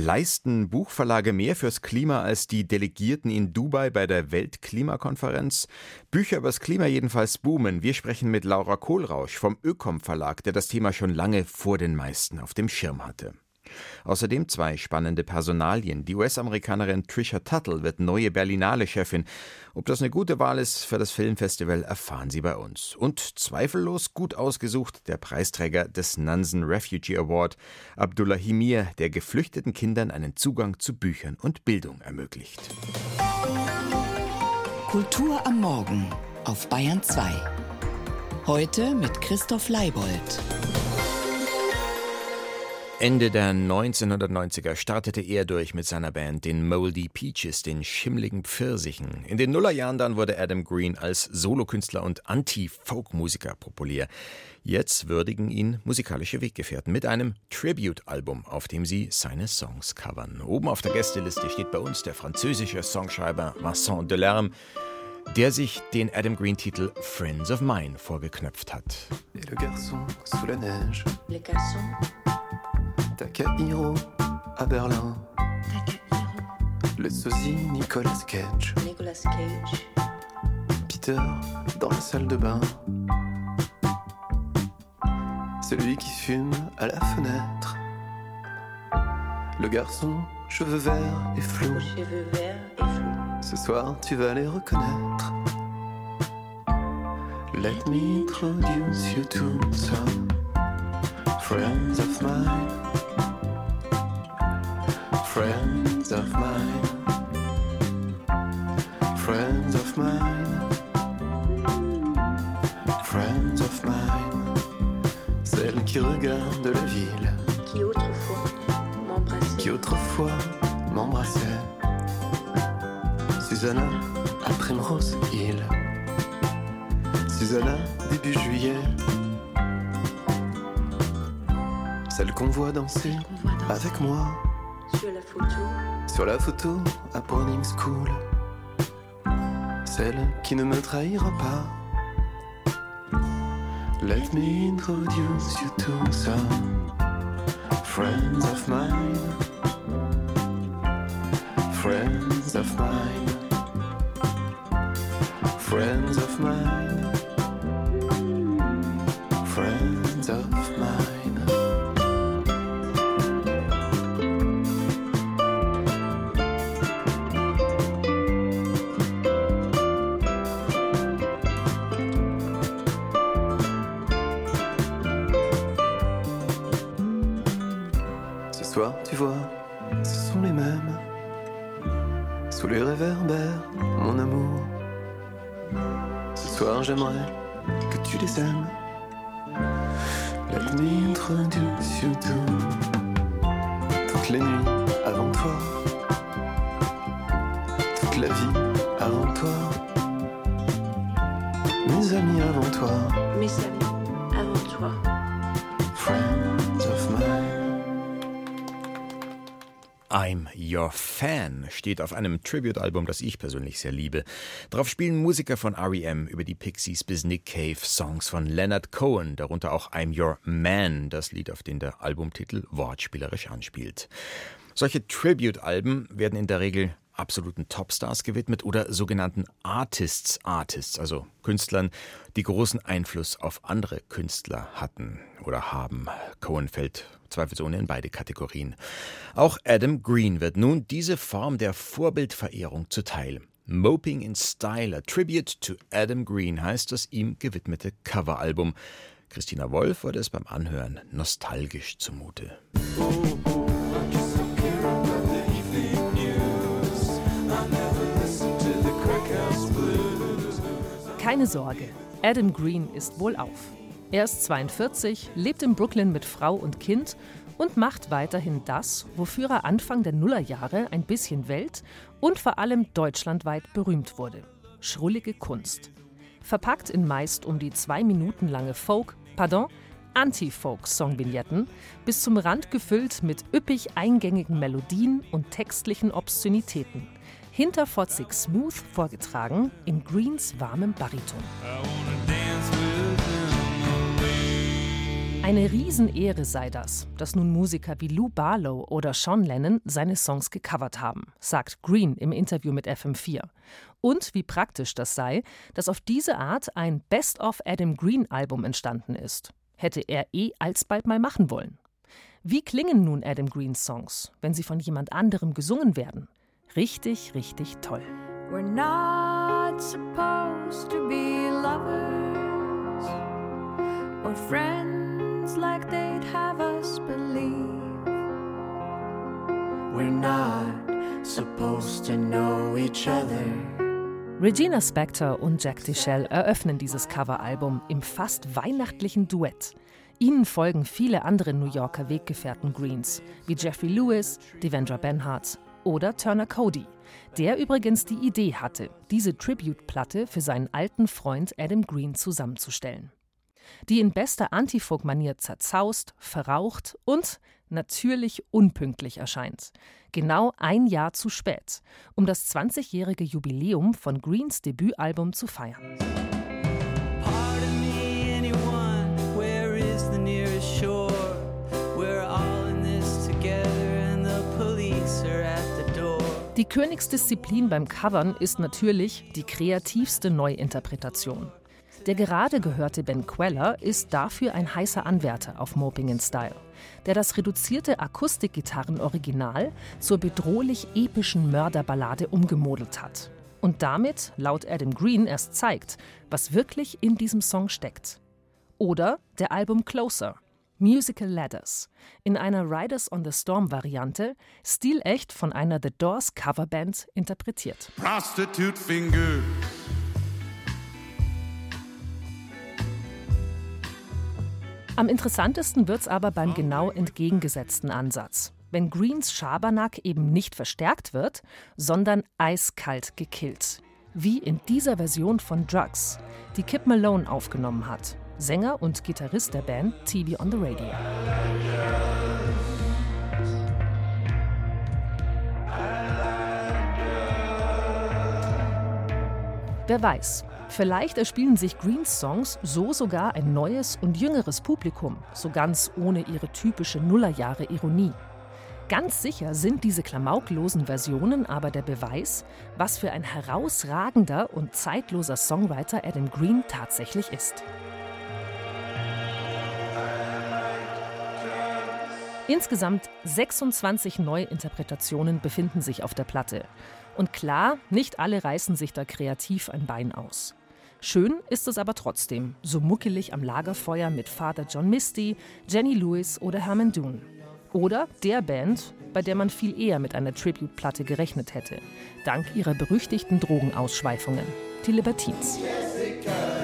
Leisten Buchverlage mehr fürs Klima als die Delegierten in Dubai bei der Weltklimakonferenz? Bücher übers Klima jedenfalls boomen. Wir sprechen mit Laura Kohlrausch vom Ökom Verlag, der das Thema schon lange vor den meisten auf dem Schirm hatte. Außerdem zwei spannende Personalien. Die US-Amerikanerin Trisha Tuttle wird neue Berlinale-Chefin. Ob das eine gute Wahl ist für das Filmfestival, erfahren Sie bei uns. Und zweifellos gut ausgesucht der Preisträger des Nansen Refugee Award, Abdullah Himir, der geflüchteten Kindern einen Zugang zu Büchern und Bildung ermöglicht. Kultur am Morgen auf Bayern 2. Heute mit Christoph Leibold. Ende der 1990er startete er durch mit seiner Band den Moldy Peaches, den schimmligen Pfirsichen. In den Nullerjahren dann wurde Adam Green als Solokünstler und Anti-Folk-Musiker populär. Jetzt würdigen ihn musikalische Weggefährten mit einem Tribute-Album, auf dem sie seine Songs covern. Oben auf der Gästeliste steht bei uns der französische Songschreiber Vincent Delerme, der sich den Adam Green-Titel Friends of Mine vorgeknöpft hat. Et le garçon sous la neige. Le garçon Takahiro à Berlin. Le sosie Nicolas Cage. Nicolas Cage. Peter dans la salle de bain. Celui qui fume à la fenêtre. Le garçon, cheveux verts et flou. Cheveux verts et flou. Ce soir, tu vas les reconnaître. Let me introduce you to some friends of mine. friends of mine, friends of mine, friends of mine, celle qui regarde la ville, qui autrefois m'embrassait, qui autrefois m'embrassait, Susanna à Primrose Hill, Susanna début juillet, voit danser avec moi sur la photo Sur la photo à boarding school. Celle qui ne me trahira pas. Let me introduce you to some friends of mine. Friends of mine. Friends of mine. tu vois, ce sont les mêmes. Sous les réverbères, mon amour. Ce soir, j'aimerais que tu les aimes. La nuit introduit surtout toutes les nuits avant toi, toute la vie avant toi, mes amis avant toi. Mes amis. I'm Your Fan steht auf einem Tribute-Album, das ich persönlich sehr liebe. Darauf spielen Musiker von REM über die Pixies bis Nick Cave Songs von Leonard Cohen, darunter auch I'm Your Man, das Lied, auf den der Albumtitel wortspielerisch anspielt. Solche Tribute-Alben werden in der Regel absoluten Topstars gewidmet oder sogenannten Artists Artists, also Künstlern, die großen Einfluss auf andere Künstler hatten oder haben. Cohen fällt zweifelsohne in beide Kategorien. Auch Adam Green wird nun diese Form der Vorbildverehrung zuteil. Moping in Style, a Tribute to Adam Green heißt das ihm gewidmete Coveralbum. Christina Wolf wurde es beim Anhören nostalgisch zumute. Keine Sorge, Adam Green ist wohlauf. Er ist 42, lebt in Brooklyn mit Frau und Kind und macht weiterhin das, wofür er Anfang der Nullerjahre ein bisschen welt- und vor allem deutschlandweit berühmt wurde. Schrullige Kunst. Verpackt in meist um die zwei Minuten lange Folk, pardon, Anti-Folk-Songvignetten, bis zum Rand gefüllt mit üppig eingängigen Melodien und textlichen Obszönitäten hinterfotzig smooth vorgetragen in Greens warmem Bariton. Eine Riesenehre sei das, dass nun Musiker wie Lou Barlow oder Sean Lennon seine Songs gecovert haben, sagt Green im Interview mit FM4. Und wie praktisch das sei, dass auf diese Art ein Best of Adam Green Album entstanden ist. Hätte er eh alsbald mal machen wollen. Wie klingen nun Adam Greens Songs, wenn sie von jemand anderem gesungen werden? Richtig, richtig toll. We're not supposed to be lovers or friends like they'd have us believe. We're not supposed to know each other. Regina Spektor und Jack DeShell eröffnen dieses Coveralbum im fast weihnachtlichen Duett. Ihnen folgen viele andere New Yorker Weggefährten Greens, wie Jeffrey Lewis, Devendra Benhart oder Turner Cody, der übrigens die Idee hatte, diese Tribute-Platte für seinen alten Freund Adam Green zusammenzustellen. Die in bester Antifolk-Manier zerzaust, verraucht und natürlich unpünktlich erscheint. Genau ein Jahr zu spät, um das 20-jährige Jubiläum von Greens Debütalbum zu feiern. Die Königsdisziplin beim Covern ist natürlich die kreativste Neuinterpretation. Der gerade gehörte Ben Queller ist dafür ein heißer Anwärter auf Moping in Style, der das reduzierte Akustikgitarren-Original zur bedrohlich epischen Mörderballade umgemodelt hat. Und damit, laut Adam Green, erst zeigt, was wirklich in diesem Song steckt. Oder der Album Closer, Musical Ladders in einer Riders on the Storm Variante, stilecht von einer The Doors Coverband interpretiert. Prostitute Finger. Am interessantesten wird's aber beim genau entgegengesetzten Ansatz. Wenn Greens Schabernack eben nicht verstärkt wird, sondern eiskalt gekillt. Wie in dieser Version von Drugs, die Kip Malone aufgenommen hat. Sänger und Gitarrist der Band TV on the Radio. Wer weiß, vielleicht erspielen sich Greens Songs so sogar ein neues und jüngeres Publikum, so ganz ohne ihre typische Nullerjahre-Ironie. Ganz sicher sind diese klamauklosen Versionen aber der Beweis, was für ein herausragender und zeitloser Songwriter Adam Green tatsächlich ist. Insgesamt 26 Neuinterpretationen befinden sich auf der Platte. Und klar, nicht alle reißen sich da kreativ ein Bein aus. Schön ist es aber trotzdem, so muckelig am Lagerfeuer mit Vater John Misty, Jenny Lewis oder Herman Dune. Oder der Band, bei der man viel eher mit einer Tribute-Platte gerechnet hätte, dank ihrer berüchtigten Drogenausschweifungen, die Libertines. Jessica,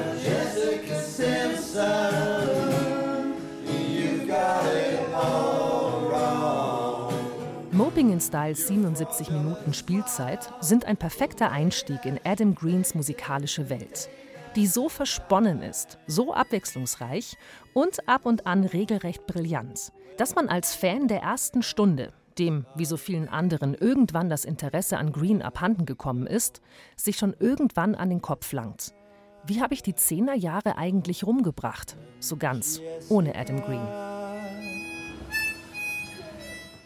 In Styles 77 Minuten Spielzeit sind ein perfekter Einstieg in Adam Greens musikalische Welt, die so versponnen ist, so abwechslungsreich und ab und an regelrecht brillant, dass man als Fan der ersten Stunde, dem wie so vielen anderen irgendwann das Interesse an Green abhanden gekommen ist, sich schon irgendwann an den Kopf langt. Wie habe ich die Zehnerjahre eigentlich rumgebracht? So ganz, ohne Adam Green.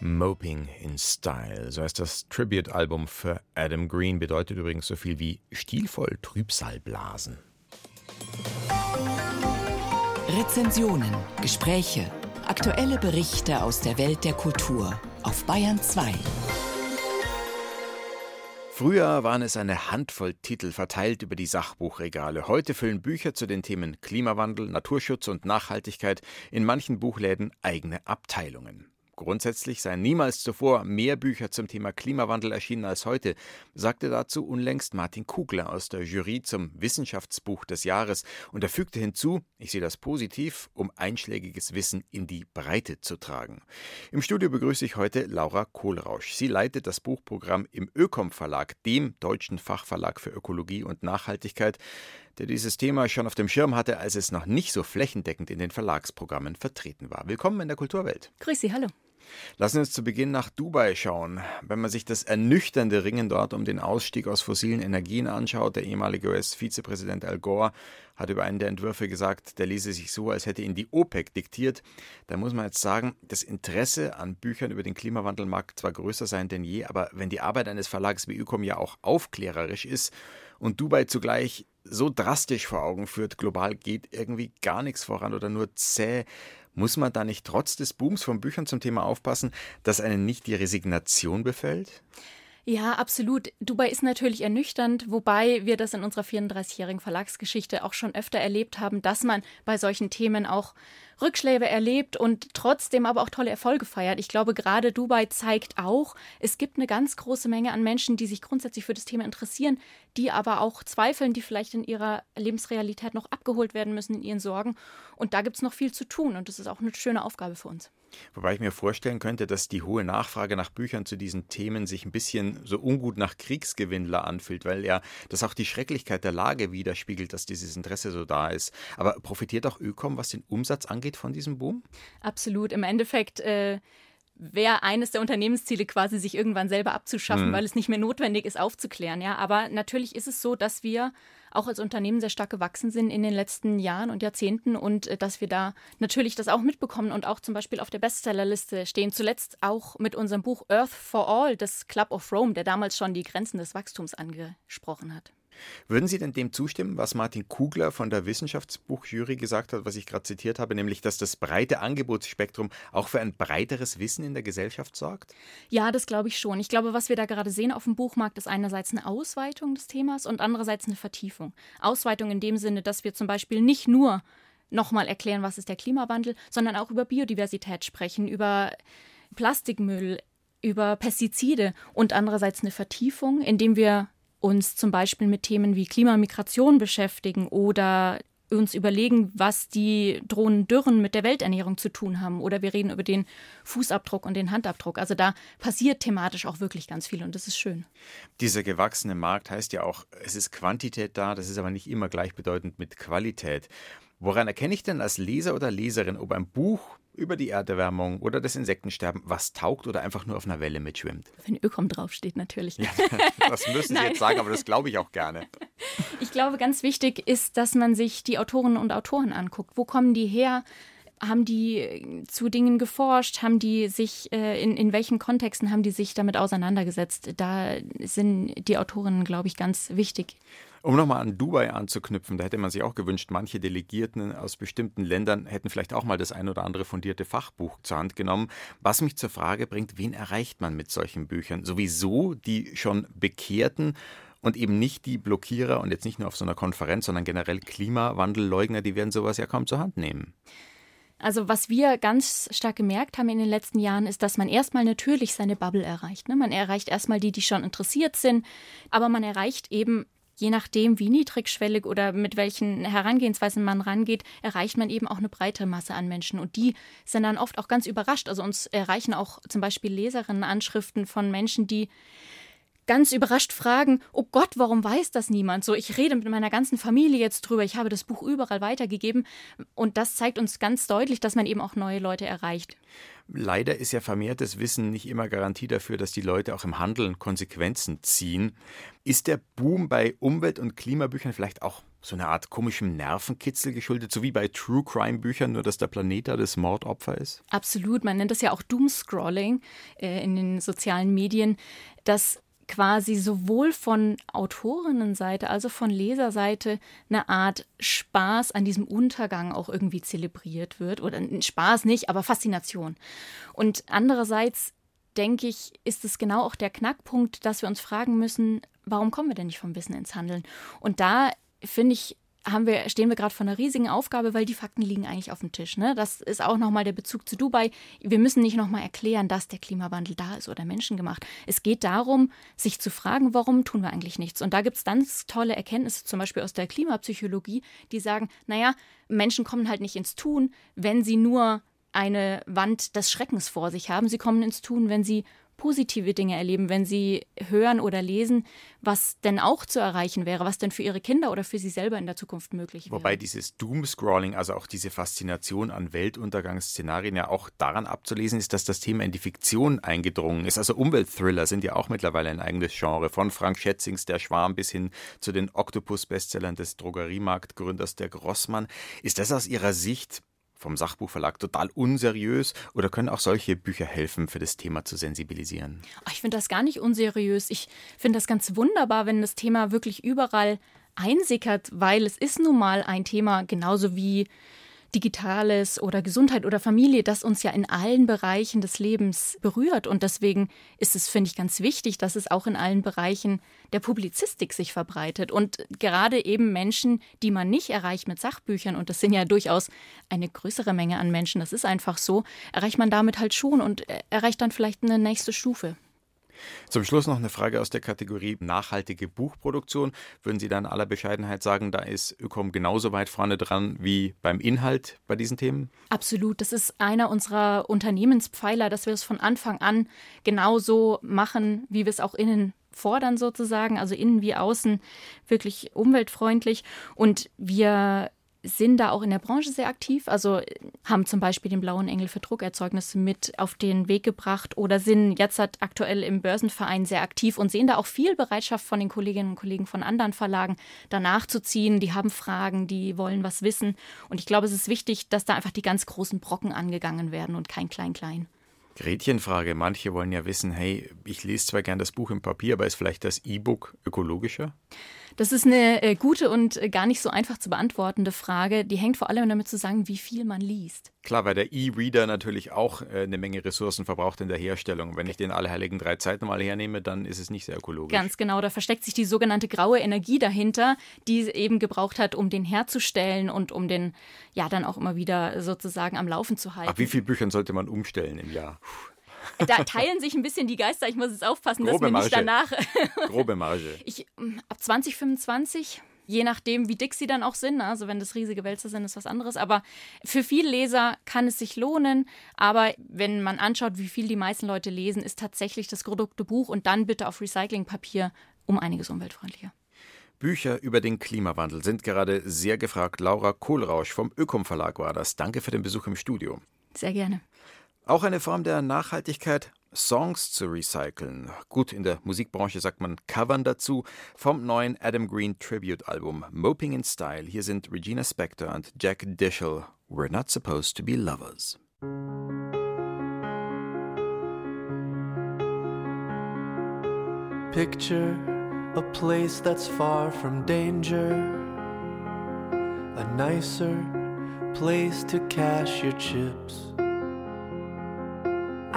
Moping in Style, so heißt das Tribute-Album für Adam Green, bedeutet übrigens so viel wie stilvoll Trübsalblasen. Rezensionen, Gespräche, aktuelle Berichte aus der Welt der Kultur auf Bayern 2. Früher waren es eine Handvoll Titel verteilt über die Sachbuchregale. Heute füllen Bücher zu den Themen Klimawandel, Naturschutz und Nachhaltigkeit in manchen Buchläden eigene Abteilungen. Grundsätzlich seien niemals zuvor mehr Bücher zum Thema Klimawandel erschienen als heute, sagte dazu unlängst Martin Kugler aus der Jury zum Wissenschaftsbuch des Jahres und er fügte hinzu, ich sehe das positiv, um einschlägiges Wissen in die Breite zu tragen. Im Studio begrüße ich heute Laura Kohlrausch. Sie leitet das Buchprogramm im Ökom Verlag, dem deutschen Fachverlag für Ökologie und Nachhaltigkeit der dieses Thema schon auf dem Schirm hatte, als es noch nicht so flächendeckend in den Verlagsprogrammen vertreten war. Willkommen in der Kulturwelt. Grüß Sie, hallo. Lassen wir uns zu Beginn nach Dubai schauen. Wenn man sich das ernüchternde Ringen dort um den Ausstieg aus fossilen Energien anschaut, der ehemalige US-Vizepräsident Al Gore hat über einen der Entwürfe gesagt, der lese sich so, als hätte ihn die OPEC diktiert. Da muss man jetzt sagen, das Interesse an Büchern über den Klimawandel mag zwar größer sein denn je, aber wenn die Arbeit eines Verlags wie Ökom ja auch aufklärerisch ist und Dubai zugleich so drastisch vor Augen führt, global geht irgendwie gar nichts voran oder nur zäh, muss man da nicht trotz des Booms von Büchern zum Thema aufpassen, dass einen nicht die Resignation befällt? Ja, absolut. Dubai ist natürlich ernüchternd, wobei wir das in unserer 34-jährigen Verlagsgeschichte auch schon öfter erlebt haben, dass man bei solchen Themen auch Rückschläge erlebt und trotzdem aber auch tolle Erfolge feiert. Ich glaube, gerade Dubai zeigt auch, es gibt eine ganz große Menge an Menschen, die sich grundsätzlich für das Thema interessieren, die aber auch zweifeln, die vielleicht in ihrer Lebensrealität noch abgeholt werden müssen in ihren Sorgen. Und da gibt es noch viel zu tun und das ist auch eine schöne Aufgabe für uns. Wobei ich mir vorstellen könnte, dass die hohe Nachfrage nach Büchern zu diesen Themen sich ein bisschen so ungut nach Kriegsgewinnler anfühlt, weil ja das auch die Schrecklichkeit der Lage widerspiegelt, dass dieses Interesse so da ist. Aber profitiert auch Ökom, was den Umsatz angeht, von diesem Boom? Absolut. Im Endeffekt äh, wäre eines der Unternehmensziele quasi, sich irgendwann selber abzuschaffen, mhm. weil es nicht mehr notwendig ist, aufzuklären. Ja, aber natürlich ist es so, dass wir auch als Unternehmen sehr stark gewachsen sind in den letzten Jahren und Jahrzehnten und äh, dass wir da natürlich das auch mitbekommen und auch zum Beispiel auf der Bestsellerliste stehen. Zuletzt auch mit unserem Buch Earth for All des Club of Rome, der damals schon die Grenzen des Wachstums angesprochen hat. Würden Sie denn dem zustimmen, was Martin Kugler von der Wissenschaftsbuchjury gesagt hat, was ich gerade zitiert habe, nämlich, dass das breite Angebotsspektrum auch für ein breiteres Wissen in der Gesellschaft sorgt? Ja, das glaube ich schon. Ich glaube, was wir da gerade sehen auf dem Buchmarkt, ist einerseits eine Ausweitung des Themas und andererseits eine Vertiefung. Ausweitung in dem Sinne, dass wir zum Beispiel nicht nur nochmal erklären, was ist der Klimawandel, sondern auch über Biodiversität sprechen, über Plastikmüll, über Pestizide und andererseits eine Vertiefung, indem wir uns zum Beispiel mit Themen wie Klimamigration beschäftigen oder uns überlegen, was die drohenden Dürren mit der Welternährung zu tun haben. Oder wir reden über den Fußabdruck und den Handabdruck. Also da passiert thematisch auch wirklich ganz viel und das ist schön. Dieser gewachsene Markt heißt ja auch, es ist Quantität da, das ist aber nicht immer gleichbedeutend mit Qualität. Woran erkenne ich denn als Leser oder Leserin, ob ein Buch über die Erderwärmung oder das Insektensterben was taugt oder einfach nur auf einer Welle mitschwimmt. Wenn Ökom draufsteht, natürlich. Ja, das müssen Sie jetzt sagen, aber das glaube ich auch gerne. Ich glaube, ganz wichtig ist, dass man sich die Autorinnen und Autoren anguckt. Wo kommen die her? Haben die zu Dingen geforscht? Haben die sich, äh, in, in welchen Kontexten haben die sich damit auseinandergesetzt? Da sind die Autorinnen, glaube ich, ganz wichtig. Um nochmal an Dubai anzuknüpfen, da hätte man sich auch gewünscht, manche Delegierten aus bestimmten Ländern hätten vielleicht auch mal das ein oder andere fundierte Fachbuch zur Hand genommen. Was mich zur Frage bringt, wen erreicht man mit solchen Büchern? Sowieso die schon Bekehrten und eben nicht die Blockierer und jetzt nicht nur auf so einer Konferenz, sondern generell Klimawandelleugner, die werden sowas ja kaum zur Hand nehmen. Also was wir ganz stark gemerkt haben in den letzten Jahren, ist, dass man erstmal natürlich seine Bubble erreicht. Ne? Man erreicht erstmal die, die schon interessiert sind, aber man erreicht eben je nachdem, wie niedrigschwellig oder mit welchen Herangehensweisen man rangeht, erreicht man eben auch eine breite Masse an Menschen. Und die sind dann oft auch ganz überrascht. Also uns erreichen auch zum Beispiel Leserinnenanschriften von Menschen, die ganz überrascht fragen, oh Gott, warum weiß das niemand? So, ich rede mit meiner ganzen Familie jetzt drüber, ich habe das Buch überall weitergegeben und das zeigt uns ganz deutlich, dass man eben auch neue Leute erreicht. Leider ist ja vermehrtes Wissen nicht immer Garantie dafür, dass die Leute auch im Handeln Konsequenzen ziehen. Ist der Boom bei Umwelt- und Klimabüchern vielleicht auch so eine Art komischem Nervenkitzel geschuldet, so wie bei True Crime Büchern, nur dass der Planet da das Mordopfer ist? Absolut, man nennt das ja auch Doomscrolling äh, in den sozialen Medien, dass quasi sowohl von Autorinnenseite, also von Leserseite eine Art Spaß an diesem Untergang auch irgendwie zelebriert wird. Oder Spaß nicht, aber Faszination. Und andererseits denke ich, ist es genau auch der Knackpunkt, dass wir uns fragen müssen, warum kommen wir denn nicht vom Wissen ins Handeln? Und da finde ich, haben wir, stehen wir gerade vor einer riesigen Aufgabe, weil die Fakten liegen eigentlich auf dem Tisch. Ne? Das ist auch nochmal der Bezug zu Dubai. Wir müssen nicht nochmal erklären, dass der Klimawandel da ist oder menschengemacht. Es geht darum, sich zu fragen, warum tun wir eigentlich nichts. Und da gibt es ganz tolle Erkenntnisse, zum Beispiel aus der Klimapsychologie, die sagen, naja, Menschen kommen halt nicht ins Tun, wenn sie nur eine Wand des Schreckens vor sich haben. Sie kommen ins Tun, wenn sie positive Dinge erleben, wenn sie hören oder lesen, was denn auch zu erreichen wäre, was denn für ihre Kinder oder für sie selber in der Zukunft möglich wäre. Wobei dieses Doomscrolling, also auch diese Faszination an Weltuntergangsszenarien ja auch daran abzulesen ist, dass das Thema in die Fiktion eingedrungen ist. Also Umweltthriller sind ja auch mittlerweile ein eigenes Genre, von Frank Schätzings Der Schwarm bis hin zu den Oktopus-Bestsellern des Drogeriemarktgründers der Grossmann. Ist das aus Ihrer Sicht vom Sachbuchverlag total unseriös oder können auch solche Bücher helfen, für das Thema zu sensibilisieren? Ich finde das gar nicht unseriös. Ich finde das ganz wunderbar, wenn das Thema wirklich überall einsickert, weil es ist nun mal ein Thema, genauso wie Digitales oder Gesundheit oder Familie, das uns ja in allen Bereichen des Lebens berührt. Und deswegen ist es, finde ich, ganz wichtig, dass es auch in allen Bereichen der Publizistik sich verbreitet. Und gerade eben Menschen, die man nicht erreicht mit Sachbüchern, und das sind ja durchaus eine größere Menge an Menschen, das ist einfach so, erreicht man damit halt schon und erreicht dann vielleicht eine nächste Stufe. Zum Schluss noch eine Frage aus der Kategorie nachhaltige Buchproduktion. Würden Sie da in aller Bescheidenheit sagen, da ist Ökom genauso weit vorne dran wie beim Inhalt bei diesen Themen? Absolut. Das ist einer unserer Unternehmenspfeiler, dass wir es von Anfang an genauso machen, wie wir es auch innen fordern sozusagen, also innen wie außen wirklich umweltfreundlich. Und wir sind da auch in der Branche sehr aktiv, also haben zum Beispiel den Blauen Engel für Druckerzeugnisse mit auf den Weg gebracht oder sind jetzt halt aktuell im Börsenverein sehr aktiv und sehen da auch viel Bereitschaft von den Kolleginnen und Kollegen von anderen Verlagen, danach zu ziehen. Die haben Fragen, die wollen was wissen. Und ich glaube, es ist wichtig, dass da einfach die ganz großen Brocken angegangen werden und kein Klein-Klein. Gretchenfrage. Manche wollen ja wissen, hey, ich lese zwar gern das Buch im Papier, aber ist vielleicht das E-Book ökologischer? Das ist eine äh, gute und äh, gar nicht so einfach zu beantwortende Frage. Die hängt vor allem damit zusammen, wie viel man liest. Klar, weil der E-Reader natürlich auch äh, eine Menge Ressourcen verbraucht in der Herstellung. Wenn ich den Allerheiligen drei Zeiten mal hernehme, dann ist es nicht sehr ökologisch. Ganz genau, da versteckt sich die sogenannte graue Energie dahinter, die es eben gebraucht hat, um den herzustellen und um den ja dann auch immer wieder sozusagen am Laufen zu halten. Ab wie viele Büchern sollte man umstellen im Jahr? Puh. Da teilen sich ein bisschen die Geister. Ich muss jetzt aufpassen, Grobe dass wir nicht danach. Grobe Marge. Ich, mm, ab 2025 je nachdem, wie dick sie dann auch sind. Also wenn das riesige Wälzer sind, ist was anderes. Aber für viele Leser kann es sich lohnen. Aber wenn man anschaut, wie viel die meisten Leute lesen, ist tatsächlich das gedruckte Buch und dann bitte auf Recyclingpapier um einiges umweltfreundlicher. Bücher über den Klimawandel sind gerade sehr gefragt. Laura Kohlrausch vom Ökom Verlag war das. Danke für den Besuch im Studio. Sehr gerne. Auch eine Form der Nachhaltigkeit, Songs zu recyceln. Gut, in der Musikbranche sagt man Covern dazu. Vom neuen Adam Green Tribute-Album Moping in Style. Hier sind Regina Spektor und Jack Dishel. We're not supposed to be lovers. Picture a place that's far from danger, a nicer place to cash your chips.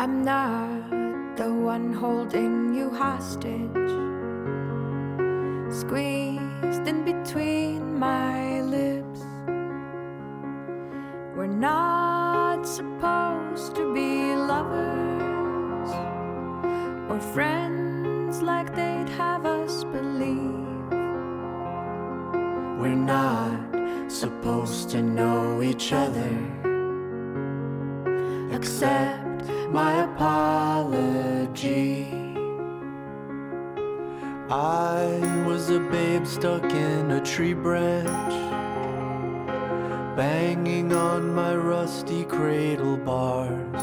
I'm not the one holding you hostage, squeezed in between my lips. We're not supposed to be lovers or friends like they'd have us believe. We're not supposed to know each other, except my apology. I was a babe stuck in a tree branch, banging on my rusty cradle bars.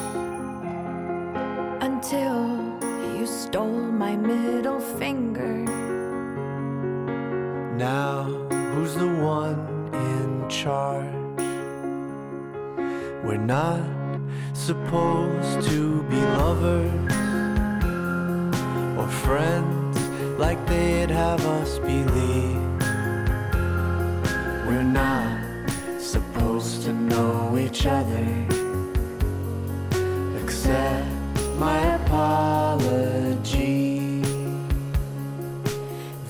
Until you stole my middle finger. Now, who's the one in charge? We're not supposed to be lovers or friends like they'd have us believe. We're not supposed to know each other, accept my apology.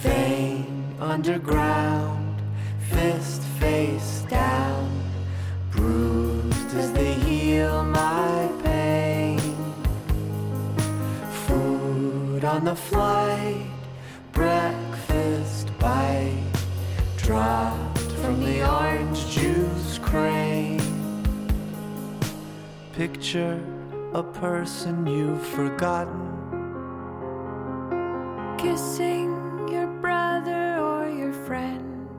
Vain underground, picture a person you've forgotten. Kissing your brother or your friend.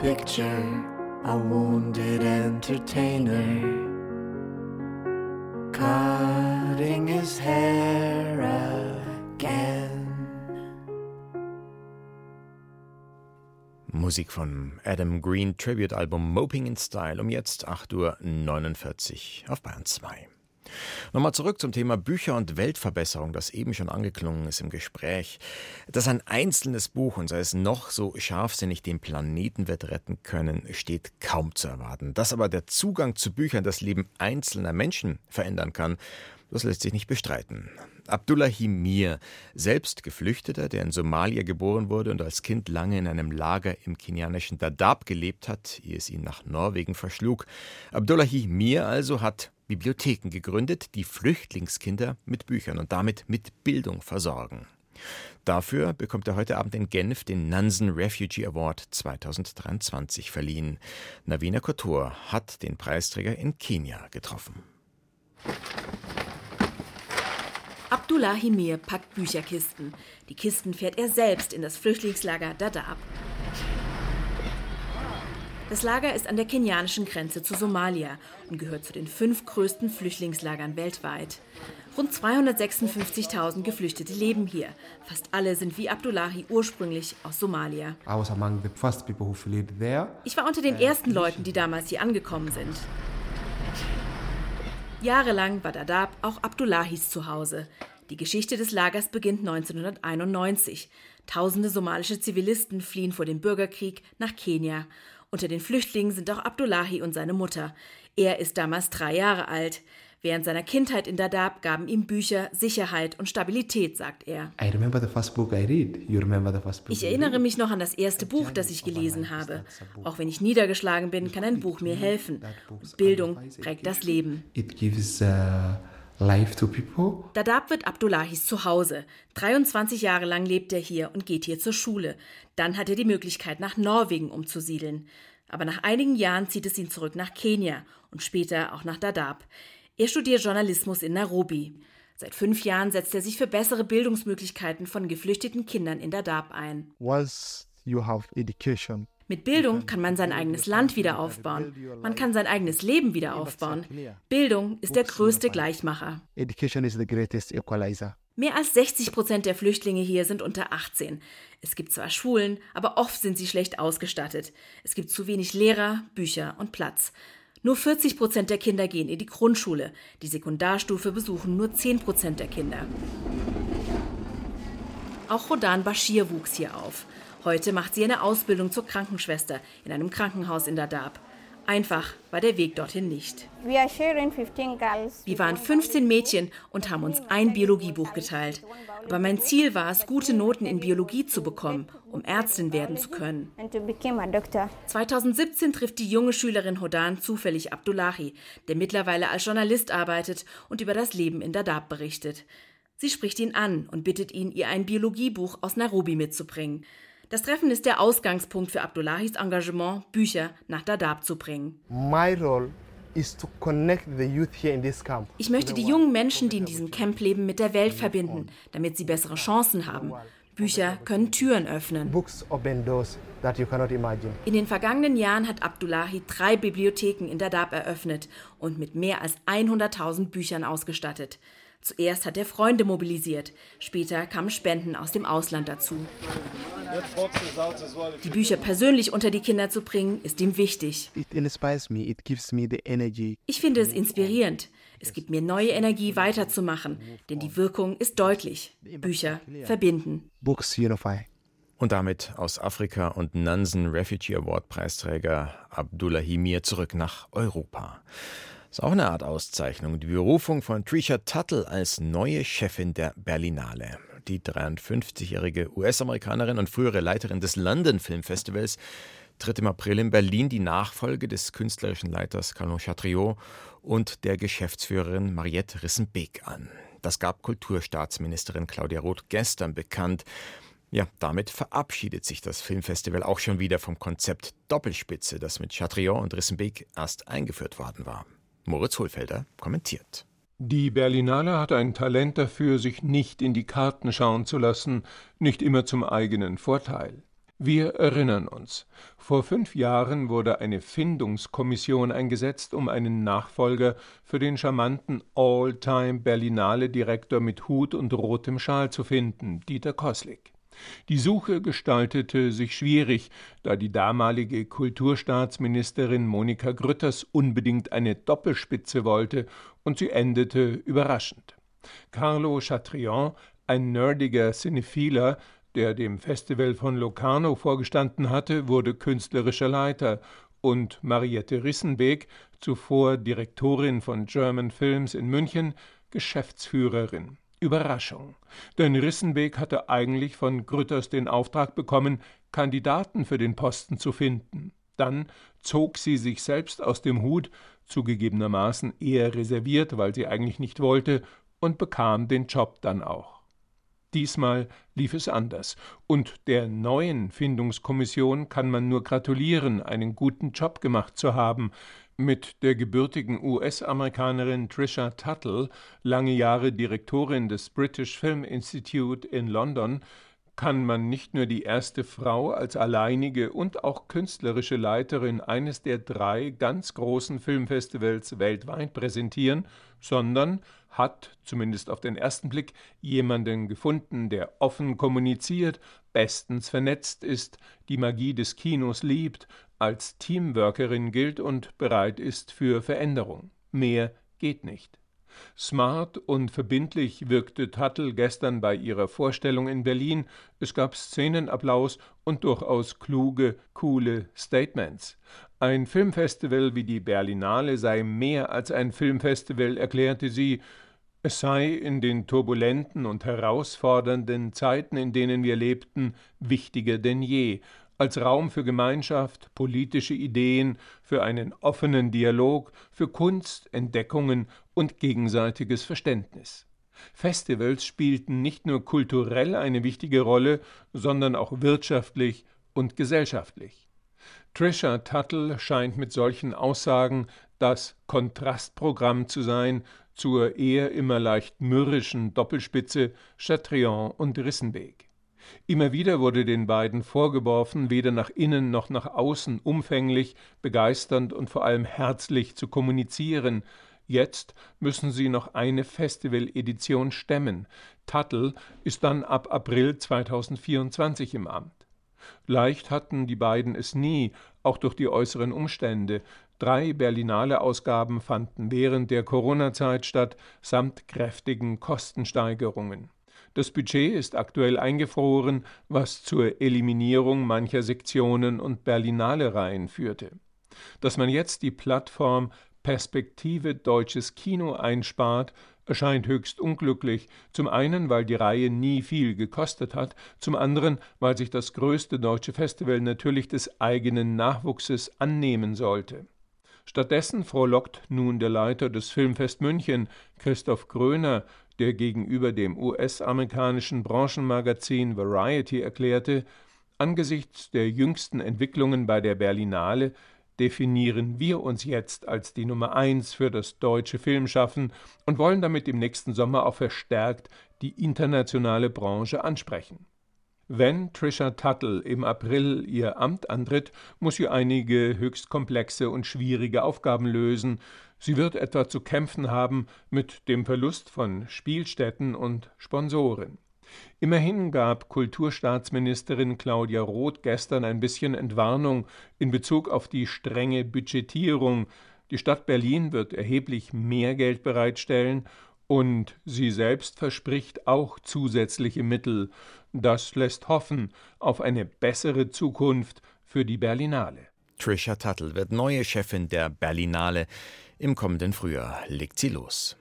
Picture a wounded entertainer. Musik von Adam Green Tribute-Album Moping in Style um jetzt 8.49 Uhr auf Bayern 2. Nochmal zurück zum Thema Bücher und Weltverbesserung, das eben schon angeklungen ist im Gespräch. Dass ein einzelnes Buch, und sei es noch so scharfsinnig, den Planeten wird retten können, steht kaum zu erwarten. Dass aber der Zugang zu Büchern das Leben einzelner Menschen verändern kann, das lässt sich nicht bestreiten. Abdullahi Mir, selbst Geflüchteter, der in Somalia geboren wurde und als Kind lange in einem Lager im kenianischen Dadaab gelebt hat, ehe es ihn nach Norwegen verschlug. Abdullahi Mir also hat Bibliotheken gegründet, die Flüchtlingskinder mit Büchern und damit mit Bildung versorgen. Dafür bekommt er heute Abend in Genf den Nansen Refugee Award 2023 verliehen. Navina Kotor hat den Preisträger in Kenia getroffen. Abdullahi Mir packt Bücherkisten. Die Kisten fährt er selbst in das Flüchtlingslager Dadaab. Das Lager ist an der kenianischen Grenze zu Somalia und gehört zu den fünf größten Flüchtlingslagern weltweit. Rund 256.000 Geflüchtete leben hier. Fast alle sind wie Abdullahi ursprünglich aus Somalia. Ich war unter den ersten Leuten, die damals hier angekommen sind. Jahrelang war Dadaab auch Abdullahis Zuhause. Die Geschichte des Lagers beginnt 1991. Tausende somalische Zivilisten fliehen vor dem Bürgerkrieg nach Kenia. Unter den Flüchtlingen sind auch Abdullahi und seine Mutter. Er ist damals drei Jahre alt. Während seiner Kindheit in Dadaab gaben ihm Bücher Sicherheit und Stabilität, sagt er. Ich erinnere mich noch an das erste Buch, das ich gelesen habe. Auch wenn ich niedergeschlagen bin, kann ein Buch mir helfen. Und Bildung prägt das Leben. Life to people. Dadaab wird Abdullahis Zuhause. 23 Jahre lang lebt er hier und geht hier zur Schule. Dann hat er die Möglichkeit, nach Norwegen umzusiedeln. Aber nach einigen Jahren zieht es ihn zurück nach Kenia und später auch nach Dadaab. Er studiert Journalismus in Nairobi. Seit fünf Jahren setzt er sich für bessere Bildungsmöglichkeiten von geflüchteten Kindern in Dadaab ein. Once you have education, mit Bildung kann man sein eigenes Land wieder aufbauen. Man kann sein eigenes Leben wieder aufbauen. Bildung ist der größte Gleichmacher. Mehr als 60 Prozent der Flüchtlinge hier sind unter 18. Es gibt zwar Schulen, aber oft sind sie schlecht ausgestattet. Es gibt zu wenig Lehrer, Bücher und Platz. Nur 40 Prozent der Kinder gehen in die Grundschule. Die Sekundarstufe besuchen nur 10 Prozent der Kinder. Auch Rodan Bashir wuchs hier auf. Heute macht sie eine Ausbildung zur Krankenschwester in einem Krankenhaus in Dadaab. Einfach war der Weg dorthin nicht. Wir waren 15 Mädchen und haben uns ein Biologiebuch geteilt. Aber mein Ziel war es, gute Noten in Biologie zu bekommen, um Ärztin werden zu können. 2017 trifft die junge Schülerin Hodan zufällig Abdullahi, der mittlerweile als Journalist arbeitet und über das Leben in Dadaab berichtet. Sie spricht ihn an und bittet ihn, ihr ein Biologiebuch aus Nairobi mitzubringen. Das Treffen ist der Ausgangspunkt für Abdullahis Engagement, Bücher nach Dadaab zu bringen. Ich möchte die jungen Menschen, die in diesem Camp leben, mit der Welt verbinden, damit sie bessere Chancen haben. Bücher können Türen öffnen. In den vergangenen Jahren hat Abdullahi drei Bibliotheken in Dadaab eröffnet und mit mehr als 100.000 Büchern ausgestattet. Zuerst hat er Freunde mobilisiert, später kamen Spenden aus dem Ausland dazu. Die Bücher persönlich unter die Kinder zu bringen, ist ihm wichtig. Ich finde es inspirierend. Es gibt mir neue Energie weiterzumachen, denn die Wirkung ist deutlich. Bücher verbinden. Und damit aus Afrika und Nansen Refugee Award Preisträger Abdullahi Mir zurück nach Europa. Ist auch eine Art Auszeichnung. Die Berufung von Trisha Tuttle als neue Chefin der Berlinale. Die 53-jährige US-Amerikanerin und frühere Leiterin des London Film Festivals tritt im April in Berlin die Nachfolge des künstlerischen Leiters Carlon Chatriot und der Geschäftsführerin Mariette Rissenbeek an. Das gab Kulturstaatsministerin Claudia Roth gestern bekannt. Ja, damit verabschiedet sich das Filmfestival auch schon wieder vom Konzept Doppelspitze, das mit Chatriot und Rissenbeek erst eingeführt worden war. Moritz Hohlfelder kommentiert. Die Berlinale hat ein Talent dafür, sich nicht in die Karten schauen zu lassen, nicht immer zum eigenen Vorteil. Wir erinnern uns, vor fünf Jahren wurde eine Findungskommission eingesetzt, um einen Nachfolger für den charmanten All-Time-Berlinale-Direktor mit Hut und rotem Schal zu finden, Dieter Koslik. Die Suche gestaltete sich schwierig, da die damalige Kulturstaatsministerin Monika Grütters unbedingt eine Doppelspitze wollte, und sie endete überraschend. Carlo Chatrian, ein nerdiger Cinephiler, der dem Festival von Locarno vorgestanden hatte, wurde künstlerischer Leiter und Mariette Rissenbeek, zuvor Direktorin von German Films in München, Geschäftsführerin. Überraschung, denn Rissenbeek hatte eigentlich von Grütters den Auftrag bekommen, Kandidaten für den Posten zu finden. Dann zog sie sich selbst aus dem Hut, zugegebenermaßen eher reserviert, weil sie eigentlich nicht wollte, und bekam den Job dann auch. Diesmal lief es anders, und der neuen Findungskommission kann man nur gratulieren, einen guten Job gemacht zu haben, mit der gebürtigen US-Amerikanerin Trisha Tuttle, lange Jahre Direktorin des British Film Institute in London, kann man nicht nur die erste Frau als alleinige und auch künstlerische Leiterin eines der drei ganz großen Filmfestivals weltweit präsentieren, sondern hat, zumindest auf den ersten Blick, jemanden gefunden, der offen kommuniziert, bestens vernetzt ist, die Magie des Kinos liebt, als Teamworkerin gilt und bereit ist für Veränderung. Mehr geht nicht. Smart und verbindlich wirkte Tuttle gestern bei ihrer Vorstellung in Berlin. Es gab Szenenapplaus und durchaus kluge, coole Statements. Ein Filmfestival wie die Berlinale sei mehr als ein Filmfestival, erklärte sie. Es sei in den turbulenten und herausfordernden Zeiten, in denen wir lebten, wichtiger denn je, als Raum für Gemeinschaft, politische Ideen, für einen offenen Dialog, für Kunst, Entdeckungen und gegenseitiges Verständnis. Festivals spielten nicht nur kulturell eine wichtige Rolle, sondern auch wirtschaftlich und gesellschaftlich. Trisha Tuttle scheint mit solchen Aussagen das Kontrastprogramm zu sein zur eher immer leicht mürrischen Doppelspitze Chatrian und Rissenbeek. Immer wieder wurde den beiden vorgeworfen, weder nach innen noch nach außen umfänglich, begeisternd und vor allem herzlich zu kommunizieren. Jetzt müssen sie noch eine Festivaledition stemmen. Tuttle ist dann ab April 2024 im Amt. Leicht hatten die beiden es nie, auch durch die äußeren Umstände. Drei Berlinale-Ausgaben fanden während der Corona-Zeit statt, samt kräftigen Kostensteigerungen. Das Budget ist aktuell eingefroren, was zur Eliminierung mancher Sektionen und Berlinale-Reihen führte. Dass man jetzt die Plattform Perspektive Deutsches Kino einspart, erscheint höchst unglücklich, zum einen, weil die Reihe nie viel gekostet hat, zum anderen, weil sich das größte deutsche Festival natürlich des eigenen Nachwuchses annehmen sollte. Stattdessen frohlockt nun der Leiter des Filmfest München, Christoph Gröner, der gegenüber dem US-amerikanischen Branchenmagazin Variety erklärte, angesichts der jüngsten Entwicklungen bei der Berlinale definieren wir uns jetzt als die Nummer eins für das deutsche Filmschaffen und wollen damit im nächsten Sommer auch verstärkt die internationale Branche ansprechen. Wenn Trisha Tuttle im April ihr Amt antritt, muss sie einige höchst komplexe und schwierige Aufgaben lösen, Sie wird etwa zu kämpfen haben mit dem Verlust von Spielstätten und Sponsoren. Immerhin gab Kulturstaatsministerin Claudia Roth gestern ein bisschen Entwarnung in Bezug auf die strenge Budgetierung. Die Stadt Berlin wird erheblich mehr Geld bereitstellen und sie selbst verspricht auch zusätzliche Mittel. Das lässt hoffen auf eine bessere Zukunft für die Berlinale. Trisha Tuttle wird neue Chefin der Berlinale. Im kommenden Frühjahr legt sie los.